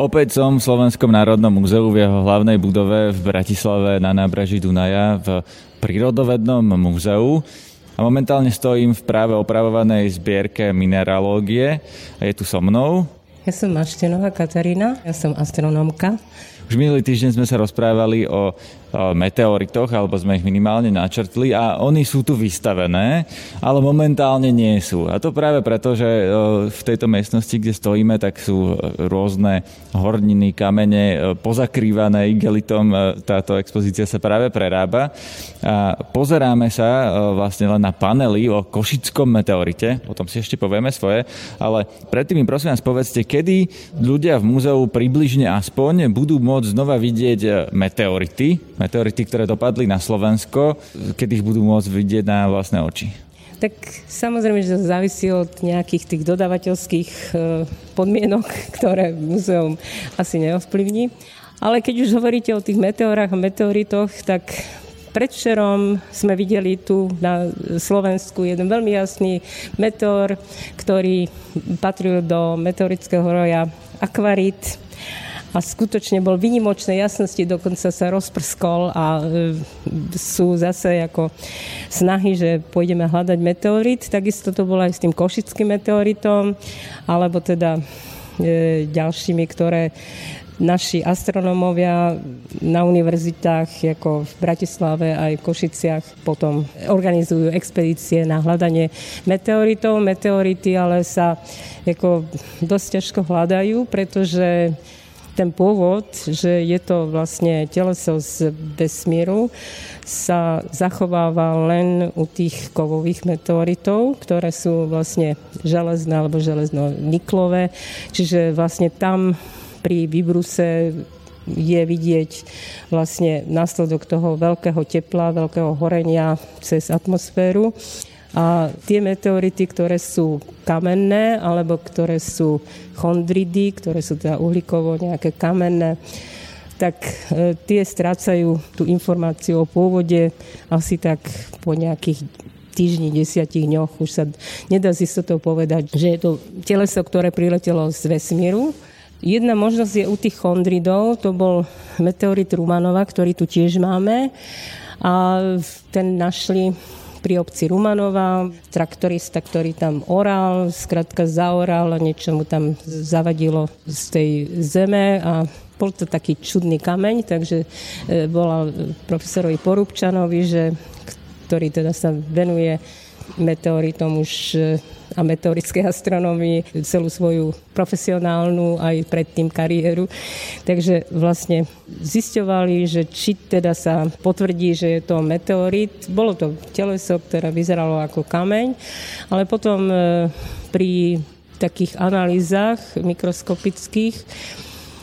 Opäť som v Slovenskom národnom múzeu v jeho hlavnej budove v Bratislave na nábraží Dunaja v prírodovednom múzeu. A momentálne stojím v práve opravovanej zbierke mineralógie a je tu so mnou. Ja som Maštenová Katarína, ja som astronomka. Už minulý týždeň sme sa rozprávali o meteoritoch, alebo sme ich minimálne načrtli a oni sú tu vystavené, ale momentálne nie sú. A to práve preto, že v tejto miestnosti, kde stojíme, tak sú rôzne horniny, kamene pozakrývané igelitom. Táto expozícia sa práve prerába. A pozeráme sa vlastne len na panely o košickom meteorite, o tom si ešte povieme svoje, ale predtým mi prosím vás povedzte, kedy ľudia v múzeu približne aspoň budú môcť znova vidieť meteority, meteority, ktoré dopadli na Slovensko, kedy ich budú môcť vidieť na vlastné oči? Tak samozrejme, že to závisí od nejakých tých dodavateľských e, podmienok, ktoré muzeum asi neovplyvní. Ale keď už hovoríte o tých meteorách a meteoritoch, tak Predvčerom sme videli tu na Slovensku jeden veľmi jasný meteor, ktorý patril do meteorického roja Akvarit a skutočne bol vynimočnej jasnosti, dokonca sa rozprskol a e, sú zase ako snahy, že pôjdeme hľadať meteorit. Takisto to bolo aj s tým košickým meteoritom, alebo teda e, ďalšími, ktoré naši astronómovia na univerzitách ako v Bratislave aj v Košiciach potom organizujú expedície na hľadanie meteoritov. Meteority ale sa ako dosť ťažko hľadajú, pretože ten pôvod, že je to vlastne teleso z vesmíru, sa zachováva len u tých kovových meteoritov, ktoré sú vlastne železné alebo železno-niklové. Čiže vlastne tam pri vybruse je vidieť vlastne následok toho veľkého tepla, veľkého horenia cez atmosféru. A tie meteority, ktoré sú kamenné, alebo ktoré sú chondridy, ktoré sú teda uhlíkovo nejaké kamenné, tak e, tie strácajú tú informáciu o pôvode asi tak po nejakých týždni, desiatich dňoch. Už sa nedá z istotou povedať, že je to teleso, ktoré priletelo z vesmíru. Jedna možnosť je u tých chondridov, to bol meteorit Rumanova, ktorý tu tiež máme. A ten našli pri obci Rumanova, traktorista, ktorý tam oral, skrátka zaoral a niečo mu tam zavadilo z tej zeme a bol to taký čudný kameň, takže e, bola profesorovi Porúbčanovi, že, ktorý teda sa venuje meteoritom už e, a meteorickej astronomii celú svoju profesionálnu aj predtým kariéru. Takže vlastne zisťovali, že či teda sa potvrdí, že je to meteorit. Bolo to teleso, ktoré vyzeralo ako kameň, ale potom e, pri takých analýzach mikroskopických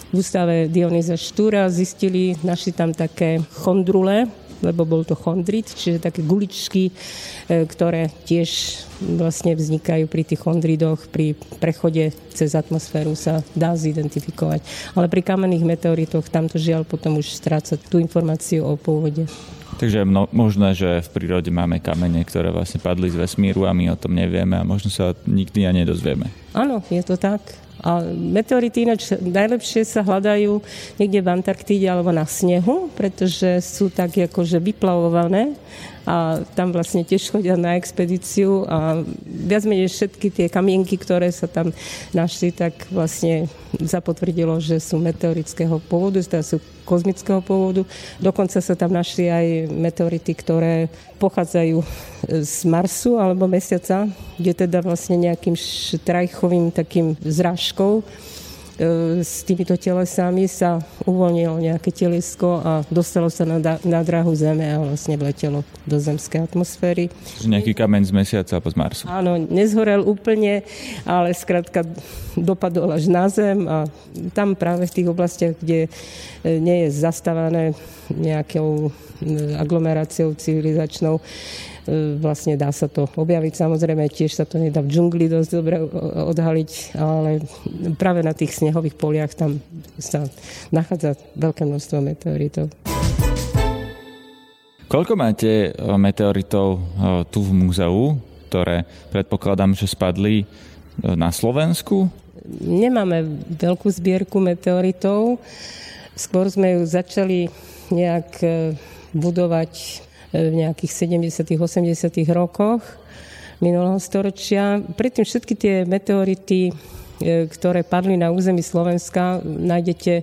v ústave Dionýza Štúra zistili, našli tam také chondrule, lebo bol to chondrit, čiže také guličky, e, ktoré tiež vlastne vznikajú pri tých chondridoch, pri prechode cez atmosféru sa dá zidentifikovať. Ale pri kamenných meteoritoch tamto žiaľ potom už stráca tú informáciu o pôvode. Takže je možné, že v prírode máme kamene, ktoré vlastne padli z vesmíru a my o tom nevieme a možno sa nikdy ani nedozvieme. Áno, je to tak. A meteority ináč najlepšie sa hľadajú niekde v Antarktíde alebo na snehu, pretože sú tak akože vyplavované a tam vlastne tiež chodia na expedíciu a viac menej všetky tie kamienky, ktoré sa tam našli, tak vlastne zapotvrdilo, že sú meteorického pôvodu, teda sú kozmického pôvodu. Dokonca sa tam našli aj meteority, ktoré pochádzajú z Marsu alebo Mesiaca, kde teda vlastne nejakým štrajchovým takým zrážkou E, s týmito telesami sa uvoľnilo nejaké telesko a dostalo sa na, na drahu Zeme a vlastne vletelo do zemskej atmosféry. Nejaký kameň z mesiaca alebo z Marsu. Áno, nezhorel úplne, ale skrátka dopadol až na Zem a tam práve v tých oblastiach, kde e, nie je zastávané nejakou e, aglomeráciou civilizačnou, E, vlastne dá sa to objaviť. Samozrejme, tiež sa to nedá v džungli dosť dobre odhaliť, ale práve na tých snehových poliach tam sa nachádza veľké množstvo meteoritov. Koľko máte e, meteoritov e, tu v múzeu, ktoré predpokladám, že spadli na Slovensku? nemáme veľkú zbierku meteoritov. Skôr sme ju začali nejak e, budovať e, v nejakých 70 80 rokoch minulého storočia. Predtým všetky tie meteority E, ktoré padli na území Slovenska, nájdete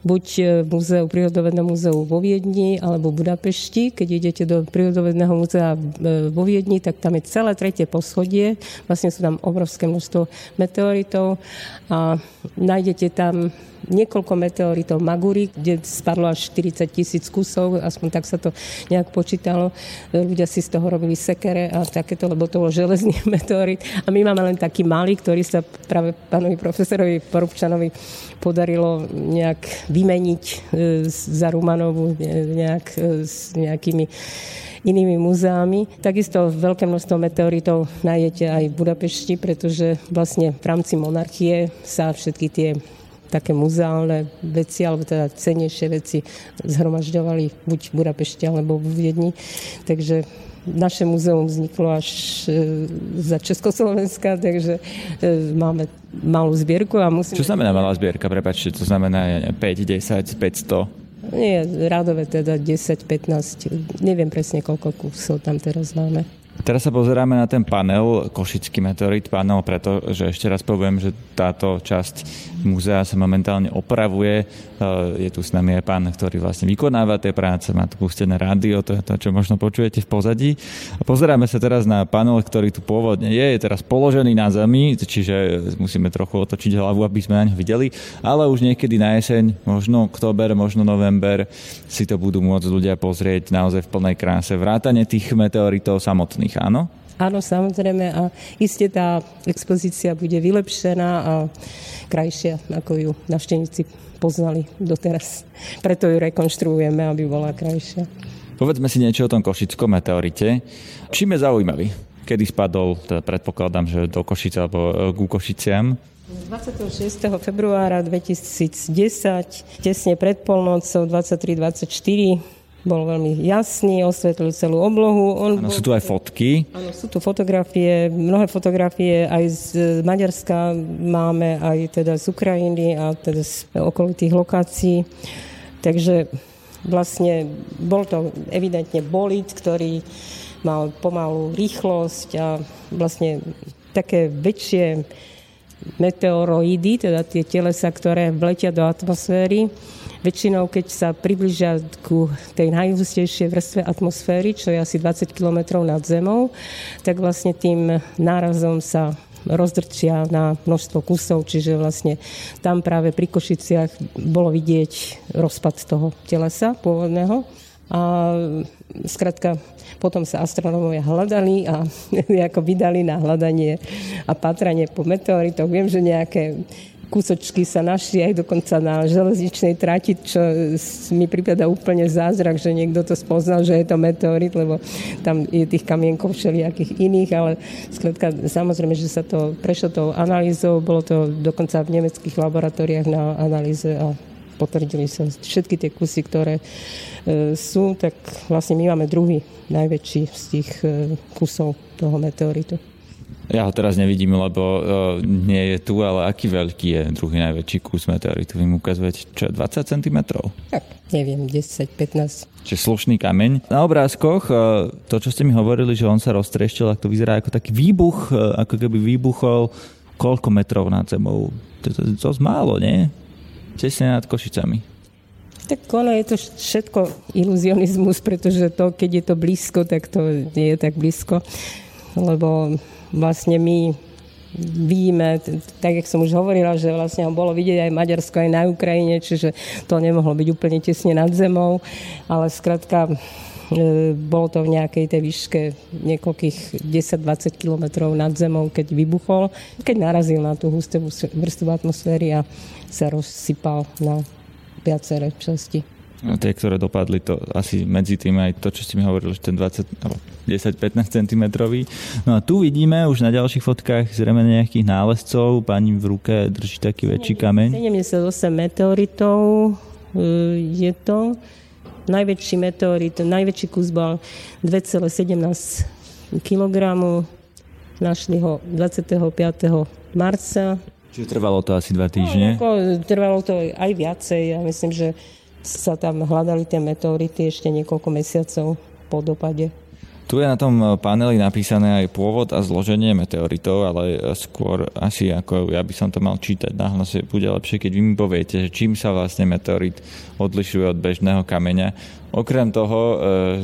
buď v múzeu, prírodovednom múzeu vo Viedni alebo v Budapešti. Keď idete do prírodovedného múzea e, vo Viedni, tak tam je celé tretie poschodie. Vlastne sú tam obrovské množstvo meteoritov a nájdete tam niekoľko meteoritov Maguri, kde spadlo až 40 tisíc kusov, aspoň tak sa to nejak počítalo. Ľudia si z toho robili sekere a takéto, lebo to bol železný meteorit. A my máme len taký malý, ktorý sa práve pánovi profesorovi Porubčanovi podarilo nejak vymeniť e, za Rumanovu nejak e, s nejakými inými muzeami. Takisto veľké množstvo meteoritov nájdete aj v Budapešti, pretože vlastne v rámci monarchie sa všetky tie také muzeálne veci, alebo teda cenejšie veci zhromažďovali buď v Budapešti alebo v Viedni. Takže naše muzeum vzniklo až e, za Československa, takže e, máme malú zbierku a musíme... Čo znamená malá zbierka? Prepačte, to znamená 5, 10, 500? Nie, rádové teda 10, 15, neviem presne koľko kusov tam teraz máme. Teraz sa pozeráme na ten panel, Košický meteorit panel, pretože ešte raz poviem, že táto časť múzea sa momentálne opravuje. E, je tu s nami aj pán, ktorý vlastne vykonáva tie práce, má tu pustené rádio, to je to, čo možno počujete v pozadí. A pozeráme sa teraz na panel, ktorý tu pôvodne je, je teraz položený na zemi, čiže musíme trochu otočiť hlavu, aby sme na ňo videli, ale už niekedy na jeseň, možno október, možno november, si to budú môcť ľudia pozrieť naozaj v plnej kráse. Vrátane tých meteoritov samotných nich, áno? Áno, samozrejme a iste tá expozícia bude vylepšená a krajšia, ako ju navštevníci poznali doteraz. Preto ju rekonštruujeme, aby bola krajšia. Povedzme si niečo o tom košickom meteorite. Čím je zaujímavý? Kedy spadol, teda predpokladám, že do Košice alebo e, ku Košiciam? 26. februára 2010, tesne pred polnocou 23.24 bol veľmi jasný, osvetlil celú oblohu. On ano, bol... sú tu aj fotky. Áno, sú tu fotografie, mnohé fotografie aj z Maďarska máme, aj teda z Ukrajiny a teda z okolitých lokácií. Takže vlastne bol to evidentne bolit, ktorý mal pomalú rýchlosť a vlastne také väčšie meteoroidy, teda tie telesa, ktoré vletia do atmosféry, Väčšinou, keď sa približia ku tej najhustejšej vrstve atmosféry, čo je asi 20 km nad zemou, tak vlastne tým nárazom sa rozdrčia na množstvo kusov, čiže vlastne tam práve pri Košiciach bolo vidieť rozpad toho telesa pôvodného. A skrátka, potom sa astronómovia hľadali a nejako vydali na hľadanie a patranie po meteoritoch. Viem, že nejaké kúsočky sa našli aj dokonca na železničnej trati, čo mi prípada úplne zázrak, že niekto to spoznal, že je to meteorit, lebo tam je tých kamienkov všelijakých iných, ale skladka, samozrejme, že sa to prešlo tou analýzou, bolo to dokonca v nemeckých laboratóriách na analýze a potvrdili sa všetky tie kusy, ktoré e, sú, tak vlastne my máme druhý najväčší z tých e, kusov toho meteoritu. Ja ho teraz nevidím, lebo uh, nie je tu, ale aký veľký je druhý najväčší kus meteoritu? Vy mu ukazujete, čo 20 cm? Tak, neviem, 10-15. Čiže slušný kameň. Na obrázkoch, uh, to, čo ste mi hovorili, že on sa roztreštil, ak to vyzerá ako taký výbuch, uh, ako keby výbuchol koľko metrov nad zemou? To je dosť málo, nie? Tesne nad Košicami. Tak ono je to všetko iluzionizmus, pretože to, keď je to blízko, tak to nie je tak blízko. Lebo vlastne my vidíme, tak jak som už hovorila, že vlastne ho bolo vidieť aj Maďarsko, aj na Ukrajine, čiže to nemohlo byť úplne tesne nad zemou, ale skrátka e, bolo to v nejakej tej výške niekoľkých 10-20 kilometrov nad zemou, keď vybuchol, keď narazil na tú hustú vrstvu atmosféry a sa rozsypal na viaceré časti. Tie, ktoré dopadli, to asi medzi tým aj to, čo ste mi hovorili, že ten 20, 10-15 cm. No a tu vidíme už na ďalších fotkách zrejme nejakých nálezcov. Pani v ruke drží taký väčší kameň. 78 meteoritov e, je to. Najväčší meteorit, najväčší kus bol 2,17 kg. Našli ho 25. marca Čiže trvalo to asi dva týždne? No, trvalo to aj viacej. Ja myslím, že sa tam hľadali tie meteority ešte niekoľko mesiacov po dopade. Tu je na tom paneli napísané aj pôvod a zloženie meteoritov, ale skôr asi ako ja by som to mal čítať na hlase, bude lepšie, keď vy mi poviete, že čím sa vlastne meteorit odlišuje od bežného kameňa. Okrem toho, e,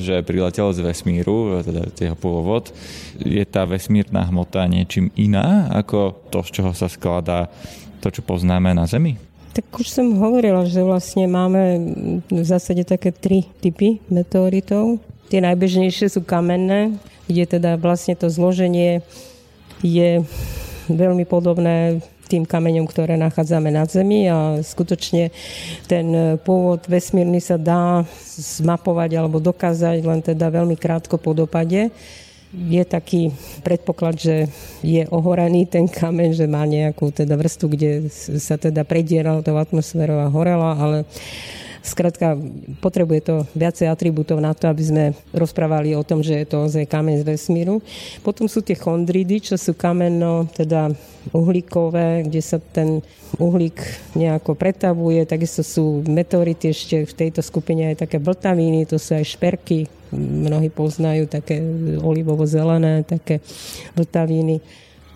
že priletel z vesmíru, teda jeho pôvod, je tá vesmírna hmota niečím iná ako to, z čoho sa skladá to, čo poznáme na Zemi? Tak už som hovorila, že vlastne máme v zásade také tri typy meteoritov. Tie najbežnejšie sú kamenné, kde teda vlastne to zloženie je veľmi podobné tým kameňom, ktoré nachádzame na Zemi a skutočne ten pôvod vesmírny sa dá zmapovať alebo dokázať len teda veľmi krátko po dopade. Je taký predpoklad, že je ohorený ten kameň, že má nejakú teda vrstu, kde sa teda predieral tou atmosférou a horela, ale Skrátka, potrebuje to viacej atribútov na to, aby sme rozprávali o tom, že je to ozaj kameň z vesmíru. Potom sú tie chondridy, čo sú kameno, teda uhlíkové, kde sa ten uhlík nejako pretavuje. Takisto sú meteority ešte v tejto skupine aj také vltaviny, to sú aj šperky, mnohí poznajú také olivovo-zelené, také vltaviny.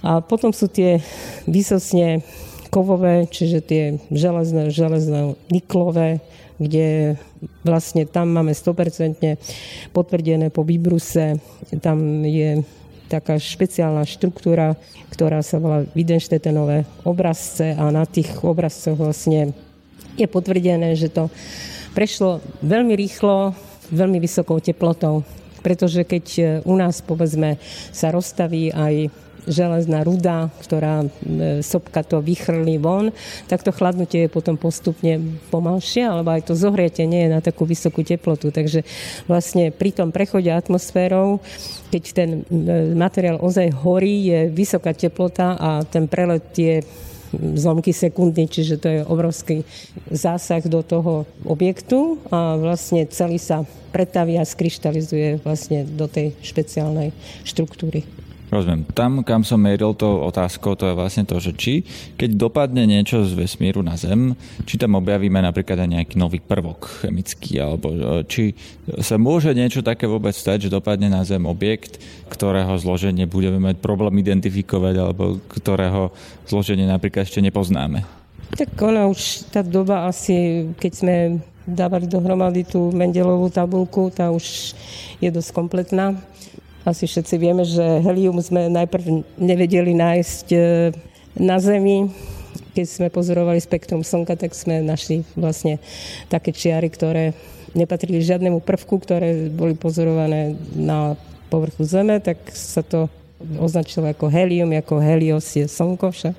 A potom sú tie vysosne kovové, čiže tie železné, železné, niklové, kde vlastne tam máme 100% potvrdené po výbruse. Tam je taká špeciálna štruktúra, ktorá sa volá Widenštetenové obrazce a na tých obrazcoch vlastne je potvrdené, že to prešlo veľmi rýchlo, veľmi vysokou teplotou. Pretože keď u nás, povedzme, sa rozstaví aj železná ruda, ktorá e, sopka to vychrlí von, tak to chladnutie je potom postupne pomalšie, alebo aj to zohriete nie je na takú vysokú teplotu. Takže vlastne pri tom prechode atmosférou, keď ten e, materiál ozaj horí, je vysoká teplota a ten prelet je zlomky sekundy, čiže to je obrovský zásah do toho objektu a vlastne celý sa pretaví a skryštalizuje vlastne do tej špeciálnej štruktúry. Rozumiem. Tam, kam som meril to otázkou, to je vlastne to, že či keď dopadne niečo z vesmíru na Zem, či tam objavíme napríklad aj nejaký nový prvok chemický, alebo e, či sa môže niečo také vôbec stať, že dopadne na Zem objekt, ktorého zloženie budeme mať problém identifikovať, alebo ktorého zloženie napríklad ešte nepoznáme. Tak ona už tá doba asi, keď sme dávali dohromady tú Mendelovú tabulku, tá už je dosť kompletná. Asi všetci vieme, že helium sme najprv nevedeli nájsť e, na Zemi. Keď sme pozorovali spektrum Slnka, tak sme našli vlastne také čiary, ktoré nepatrili žiadnemu prvku, ktoré boli pozorované na povrchu Zeme, tak sa to označilo ako helium, ako helios je Slnko však.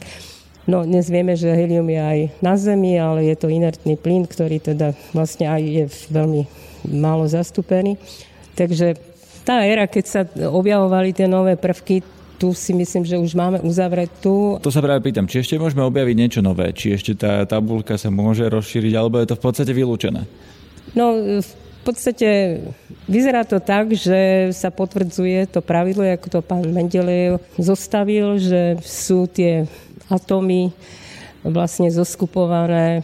No dnes vieme, že helium je aj na Zemi, ale je to inertný plyn, ktorý teda vlastne aj je veľmi málo zastúpený. Takže tá éra, keď sa objavovali tie nové prvky, tu si myslím, že už máme uzavretú. To sa práve pýtam, či ešte môžeme objaviť niečo nové? Či ešte tá tabulka sa môže rozšíriť, alebo je to v podstate vylúčené? No, v podstate vyzerá to tak, že sa potvrdzuje to pravidlo, ako to pán Mendelejev zostavil, že sú tie atómy vlastne zoskupované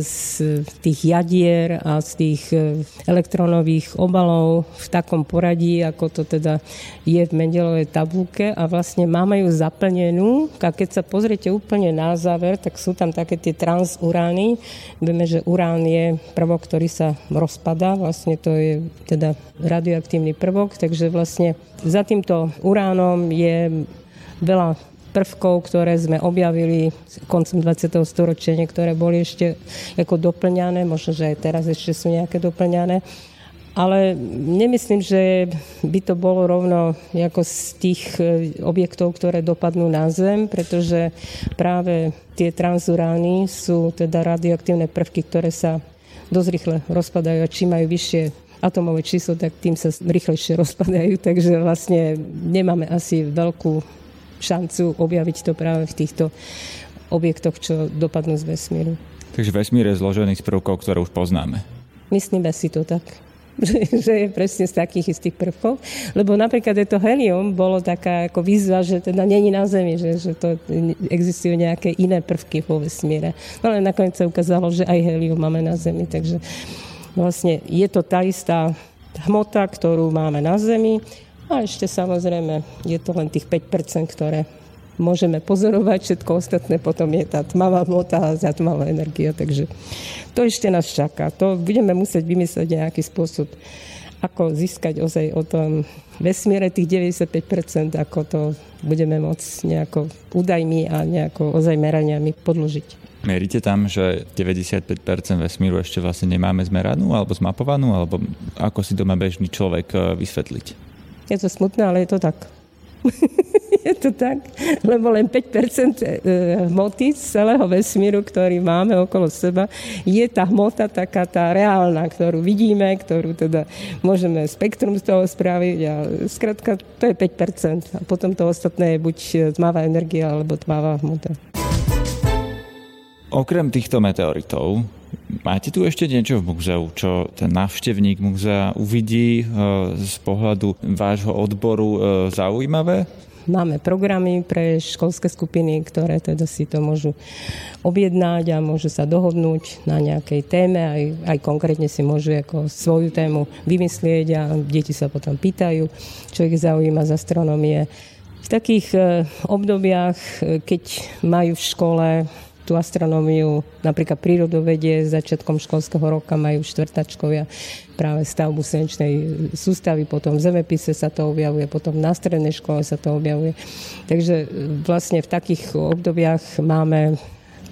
z tých jadier a z tých e, elektronových obalov v takom poradí, ako to teda je v Mendelovej tabulke. A vlastne máme ju zaplnenú. A keď sa pozriete úplne na záver, tak sú tam také tie transurány. Vieme, že urán je prvok, ktorý sa rozpada, vlastne to je teda radioaktívny prvok, takže vlastne za týmto uránom je veľa prvkov, ktoré sme objavili koncom 20. storočia, ktoré boli ešte ako doplňané, možno, že aj teraz ešte sú nejaké doplňané. Ale nemyslím, že by to bolo rovno ako z tých e, objektov, ktoré dopadnú na Zem, pretože práve tie transurány sú teda radioaktívne prvky, ktoré sa dosť rýchle rozpadajú a čím majú vyššie atomové číslo, tak tým sa rýchlejšie rozpadajú, takže vlastne nemáme asi veľkú šancu objaviť to práve v týchto objektoch, čo dopadnú z vesmíru. Takže vesmír je zložený z prvkov, ktoré už poznáme. Myslíme si to tak. že, je presne z takých istých prvkov. Lebo napríklad je to helium, bolo taká ako výzva, že teda není na Zemi, že, že to existujú nejaké iné prvky vo vesmíre. No ale nakoniec sa ukázalo, že aj helium máme na Zemi, takže vlastne je to tá istá hmota, ktorú máme na Zemi a ešte samozrejme je to len tých 5%, ktoré môžeme pozorovať, všetko ostatné potom je tá tmavá hmota a zatmavá energia, takže to ešte nás čaká. To budeme musieť vymyslieť nejaký spôsob, ako získať ozaj o tom vesmíre tých 95%, ako to budeme môcť nejako údajmi a nejako ozaj meraniami podložiť. Meríte tam, že 95% vesmíru ešte vlastne nemáme zmeranú alebo zmapovanú, alebo ako si doma bežný človek eh, vysvetliť? Je to smutné, ale je to tak. je to tak, lebo len 5% e, hmoty z celého vesmíru, ktorý máme okolo seba, je tá hmota taká tá reálna, ktorú vidíme, ktorú teda môžeme spektrum z toho spraviť a skrátka to je 5%. A potom to ostatné je buď tmavá energia alebo tmavá hmota. Okrem týchto meteoritov, Máte tu ešte niečo v múzeu, čo ten návštevník múzea uvidí e, z pohľadu vášho odboru e, zaujímavé? Máme programy pre školské skupiny, ktoré teda si to môžu objednať a môžu sa dohodnúť na nejakej téme, aj, aj konkrétne si môžu ako svoju tému vymyslieť a deti sa potom pýtajú, čo ich zaujíma z astronomie. V takých e, obdobiach, keď majú v škole tú astronómiu, napríklad prírodovedie, začiatkom školského roka majú štvrtačkovia práve stavbu slnečnej sústavy, potom v zemepise sa to objavuje, potom na strednej škole sa to objavuje. Takže vlastne v takých obdobiach máme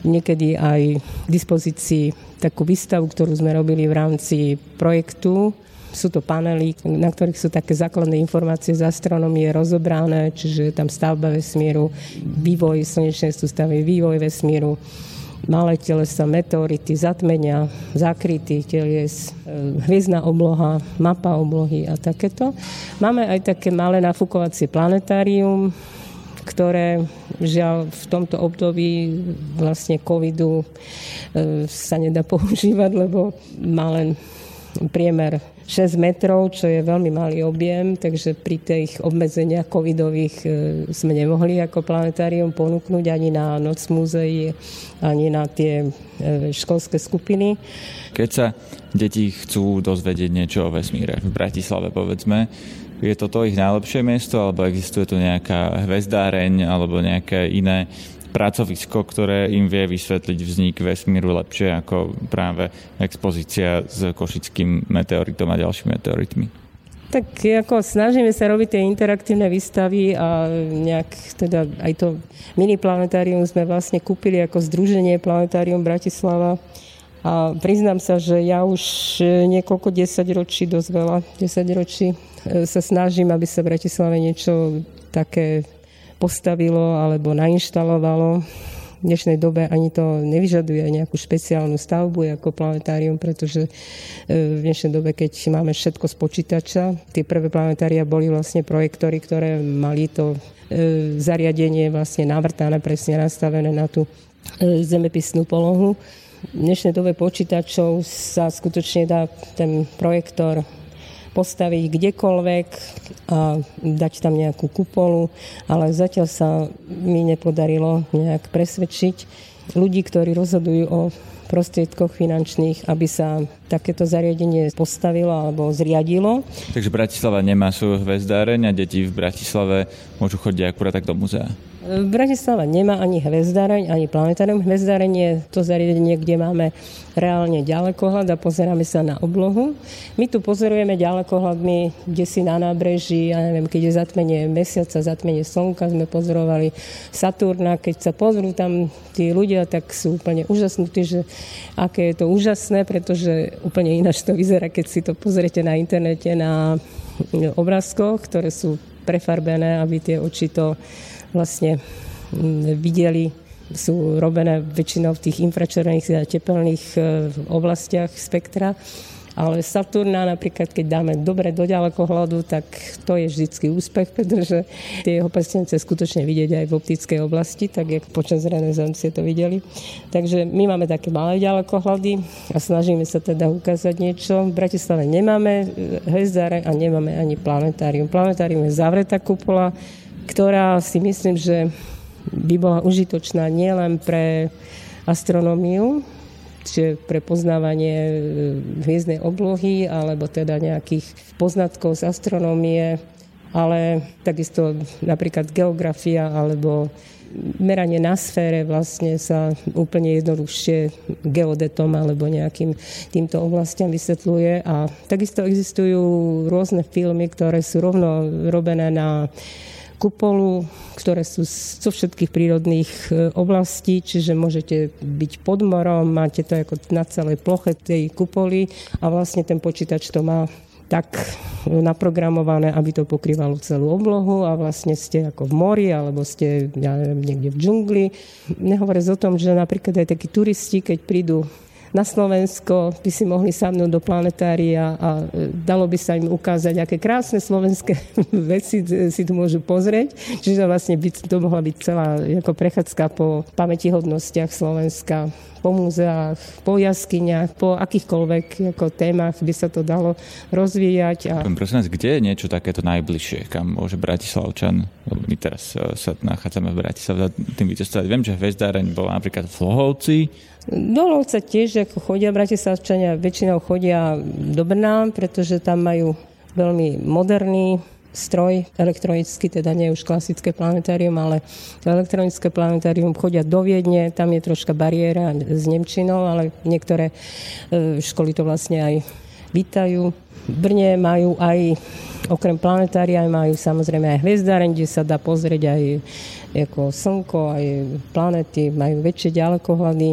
niekedy aj k dispozícii takú výstavu, ktorú sme robili v rámci projektu sú to panely, na ktorých sú také základné informácie z astronomie rozobrané, čiže je tam stavba vesmíru, vývoj slnečnej sústavy, vývoj vesmíru, malé telesa, meteority, zatmenia, zakrytý telies, e, hviezdna obloha, mapa oblohy a takéto. Máme aj také malé nafúkovacie planetárium, ktoré žiaľ v tomto období vlastne covidu e, sa nedá používať, lebo má len priemer 6 metrov, čo je veľmi malý objem, takže pri tých obmedzeniach covidových e, sme nemohli ako planetárium ponúknuť ani na noc múzeí, ani na tie e, školské skupiny. Keď sa deti chcú dozvedieť niečo o vesmíre v Bratislave, povedzme, je toto ich najlepšie miesto, alebo existuje tu nejaká hvezdáreň, alebo nejaké iné pracovisko, ktoré im vie vysvetliť vznik vesmíru lepšie ako práve expozícia s košickým meteoritom a ďalšími meteoritmi. Tak ako snažíme sa robiť tie interaktívne výstavy a nejak teda aj to mini planetárium sme vlastne kúpili ako Združenie Planetárium Bratislava. A priznám sa, že ja už niekoľko desaťročí, dosť veľa desaťročí e, sa snažím, aby sa v Bratislave niečo také postavilo alebo nainštalovalo. V dnešnej dobe ani to nevyžaduje nejakú špeciálnu stavbu ako planetárium, pretože e, v dnešnej dobe, keď máme všetko z počítača, tie prvé planetária boli vlastne projektory, ktoré mali to e, zariadenie vlastne navrtané, presne nastavené na tú e, zemepisnú polohu. V dnešnej dobe počítačov sa skutočne dá ten projektor postaviť kdekoľvek a dať tam nejakú kupolu, ale zatiaľ sa mi nepodarilo nejak presvedčiť ľudí, ktorí rozhodujú o prostriedkoch finančných, aby sa takéto zariadenie postavilo alebo zriadilo. Takže Bratislava nemá svoju hvezdáreň a deti v Bratislave môžu chodiť akurát tak do muzea. Bratislava nemá ani hvezdáreň, ani planetárium. Hvezdáreň je to zariadenie, kde máme reálne ďalekohľad a pozeráme sa na oblohu. My tu pozorujeme ďalekohľadmi, kde si na nábreží, ja neviem, keď je zatmenie mesiaca, zatmenie slnka, sme pozorovali Saturna. Keď sa pozrú tam tí ľudia, tak sú úplne úžasnutí, že aké je to úžasné, pretože úplne ináč to vyzerá, keď si to pozriete na internete, na obrázkoch, ktoré sú prefarbené, aby tie oči to vlastne videli, sú robené väčšinou v tých infračervených a tepelných e, oblastiach spektra. Ale Saturna napríklad, keď dáme dobre do ďalekohľadu, tak to je vždycky úspech, pretože tie jeho prstence skutočne vidieť aj v optickej oblasti, tak jak počas renesancie to videli. Takže my máme také malé ďalekohľady a snažíme sa teda ukázať niečo. V Bratislave nemáme hvezdáre a nemáme ani planetárium. Planetárium je zavretá kupola, ktorá si myslím, že by bola užitočná nielen pre astronómiu, čiže pre poznávanie e, hviezdnej oblohy alebo teda nejakých poznatkov z astronómie, ale takisto napríklad geografia alebo meranie na sfére vlastne sa úplne jednoduchšie geodetom alebo nejakým týmto oblastiam vysvetľuje. A takisto existujú rôzne filmy, ktoré sú rovno robené na kupolu, ktoré sú zo všetkých prírodných e, oblastí, čiže môžete byť pod morom, máte to ako na celej ploche tej kupoly a vlastne ten počítač to má tak naprogramované, aby to pokrývalo celú oblohu a vlastne ste ako v mori alebo ste ja neviem, niekde v džungli. Nehovoriac o tom, že napríklad aj takí turisti, keď prídu na Slovensko by si mohli sadnúť do planetária a e, dalo by sa im ukázať, aké krásne slovenské veci si tu môžu pozrieť. Čiže vlastne by to mohla byť celá ako prechádzka po pamätihodnostiach Slovenska po múzeách, po jaskyniach, po akýchkoľvek ako témach by sa to dalo rozvíjať. A... Prosím vás, kde je niečo takéto najbližšie, kam môže Bratislavčan, lebo my teraz e, sa nachádzame v Bratislave, tým vycestovať. Viem, že hvezdáreň bola napríklad v Lohovci, do Lovca tiež ako chodia bratislavčania, väčšinou chodia do Brna, pretože tam majú veľmi moderný stroj elektronický, teda nie už klasické planetárium, ale elektronické planetárium chodia do Viedne, tam je troška bariéra s Nemčinou, ale niektoré e, školy to vlastne aj vítajú. V Brne majú aj, okrem planetária, majú samozrejme aj hviezdareň, kde sa dá pozrieť aj ako slnko, aj planety, majú väčšie ďalekohľady.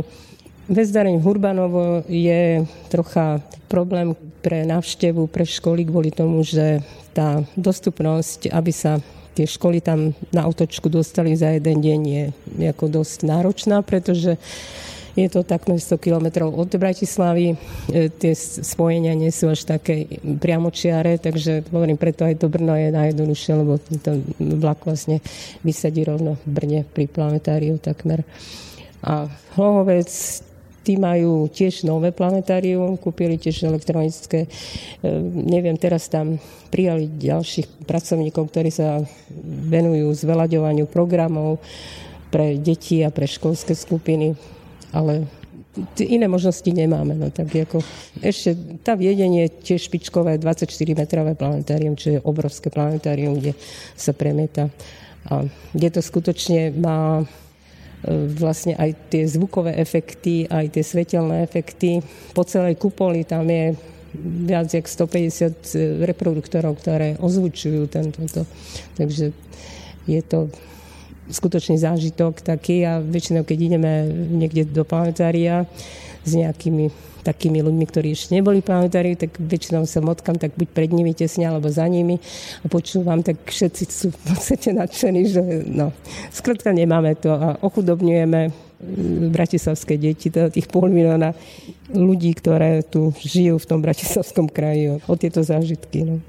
Hviezdareň Hurbanovo je trocha problém pre návštevu, pre školy kvôli tomu, že tá dostupnosť, aby sa tie školy tam na otočku dostali za jeden deň je ako dosť náročná, pretože je to takmer 100 kilometrov od Bratislavy. E, tie spojenia nie sú až také priamočiare, takže hovorím, preto aj to Brno je najjednoduchšie, lebo to vlak vlastne vysadí rovno v Brne pri planetáriu takmer. A Hlohovec Tí majú tiež nové planetárium, kúpili tiež elektronické. E, neviem, teraz tam prijali ďalších pracovníkov, ktorí sa venujú zveľaďovaniu programov pre deti a pre školské skupiny, ale iné možnosti nemáme. No, tak ako, ešte tá viedenie je tiež špičkové 24-metrové planetárium, čo je obrovské planetárium, kde sa premieta. A kde to skutočne má vlastne aj tie zvukové efekty, aj tie svetelné efekty. Po celej kupoli tam je viac jak 150 reproduktorov, ktoré ozvučujú tento. Takže je to skutočný zážitok taký a väčšinou, keď ideme niekde do planetária s nejakými takými ľuďmi, ktorí ešte neboli planetári, tak väčšinou sa motkam tak buď pred nimi tesne, alebo za nimi a počúvam, tak všetci sú v podstate nadšení, že no, skrátka nemáme to a ochudobňujeme bratislavské deti, teda tých pol milióna ľudí, ktoré tu žijú v tom bratislavskom kraji o, o tieto zážitky. No.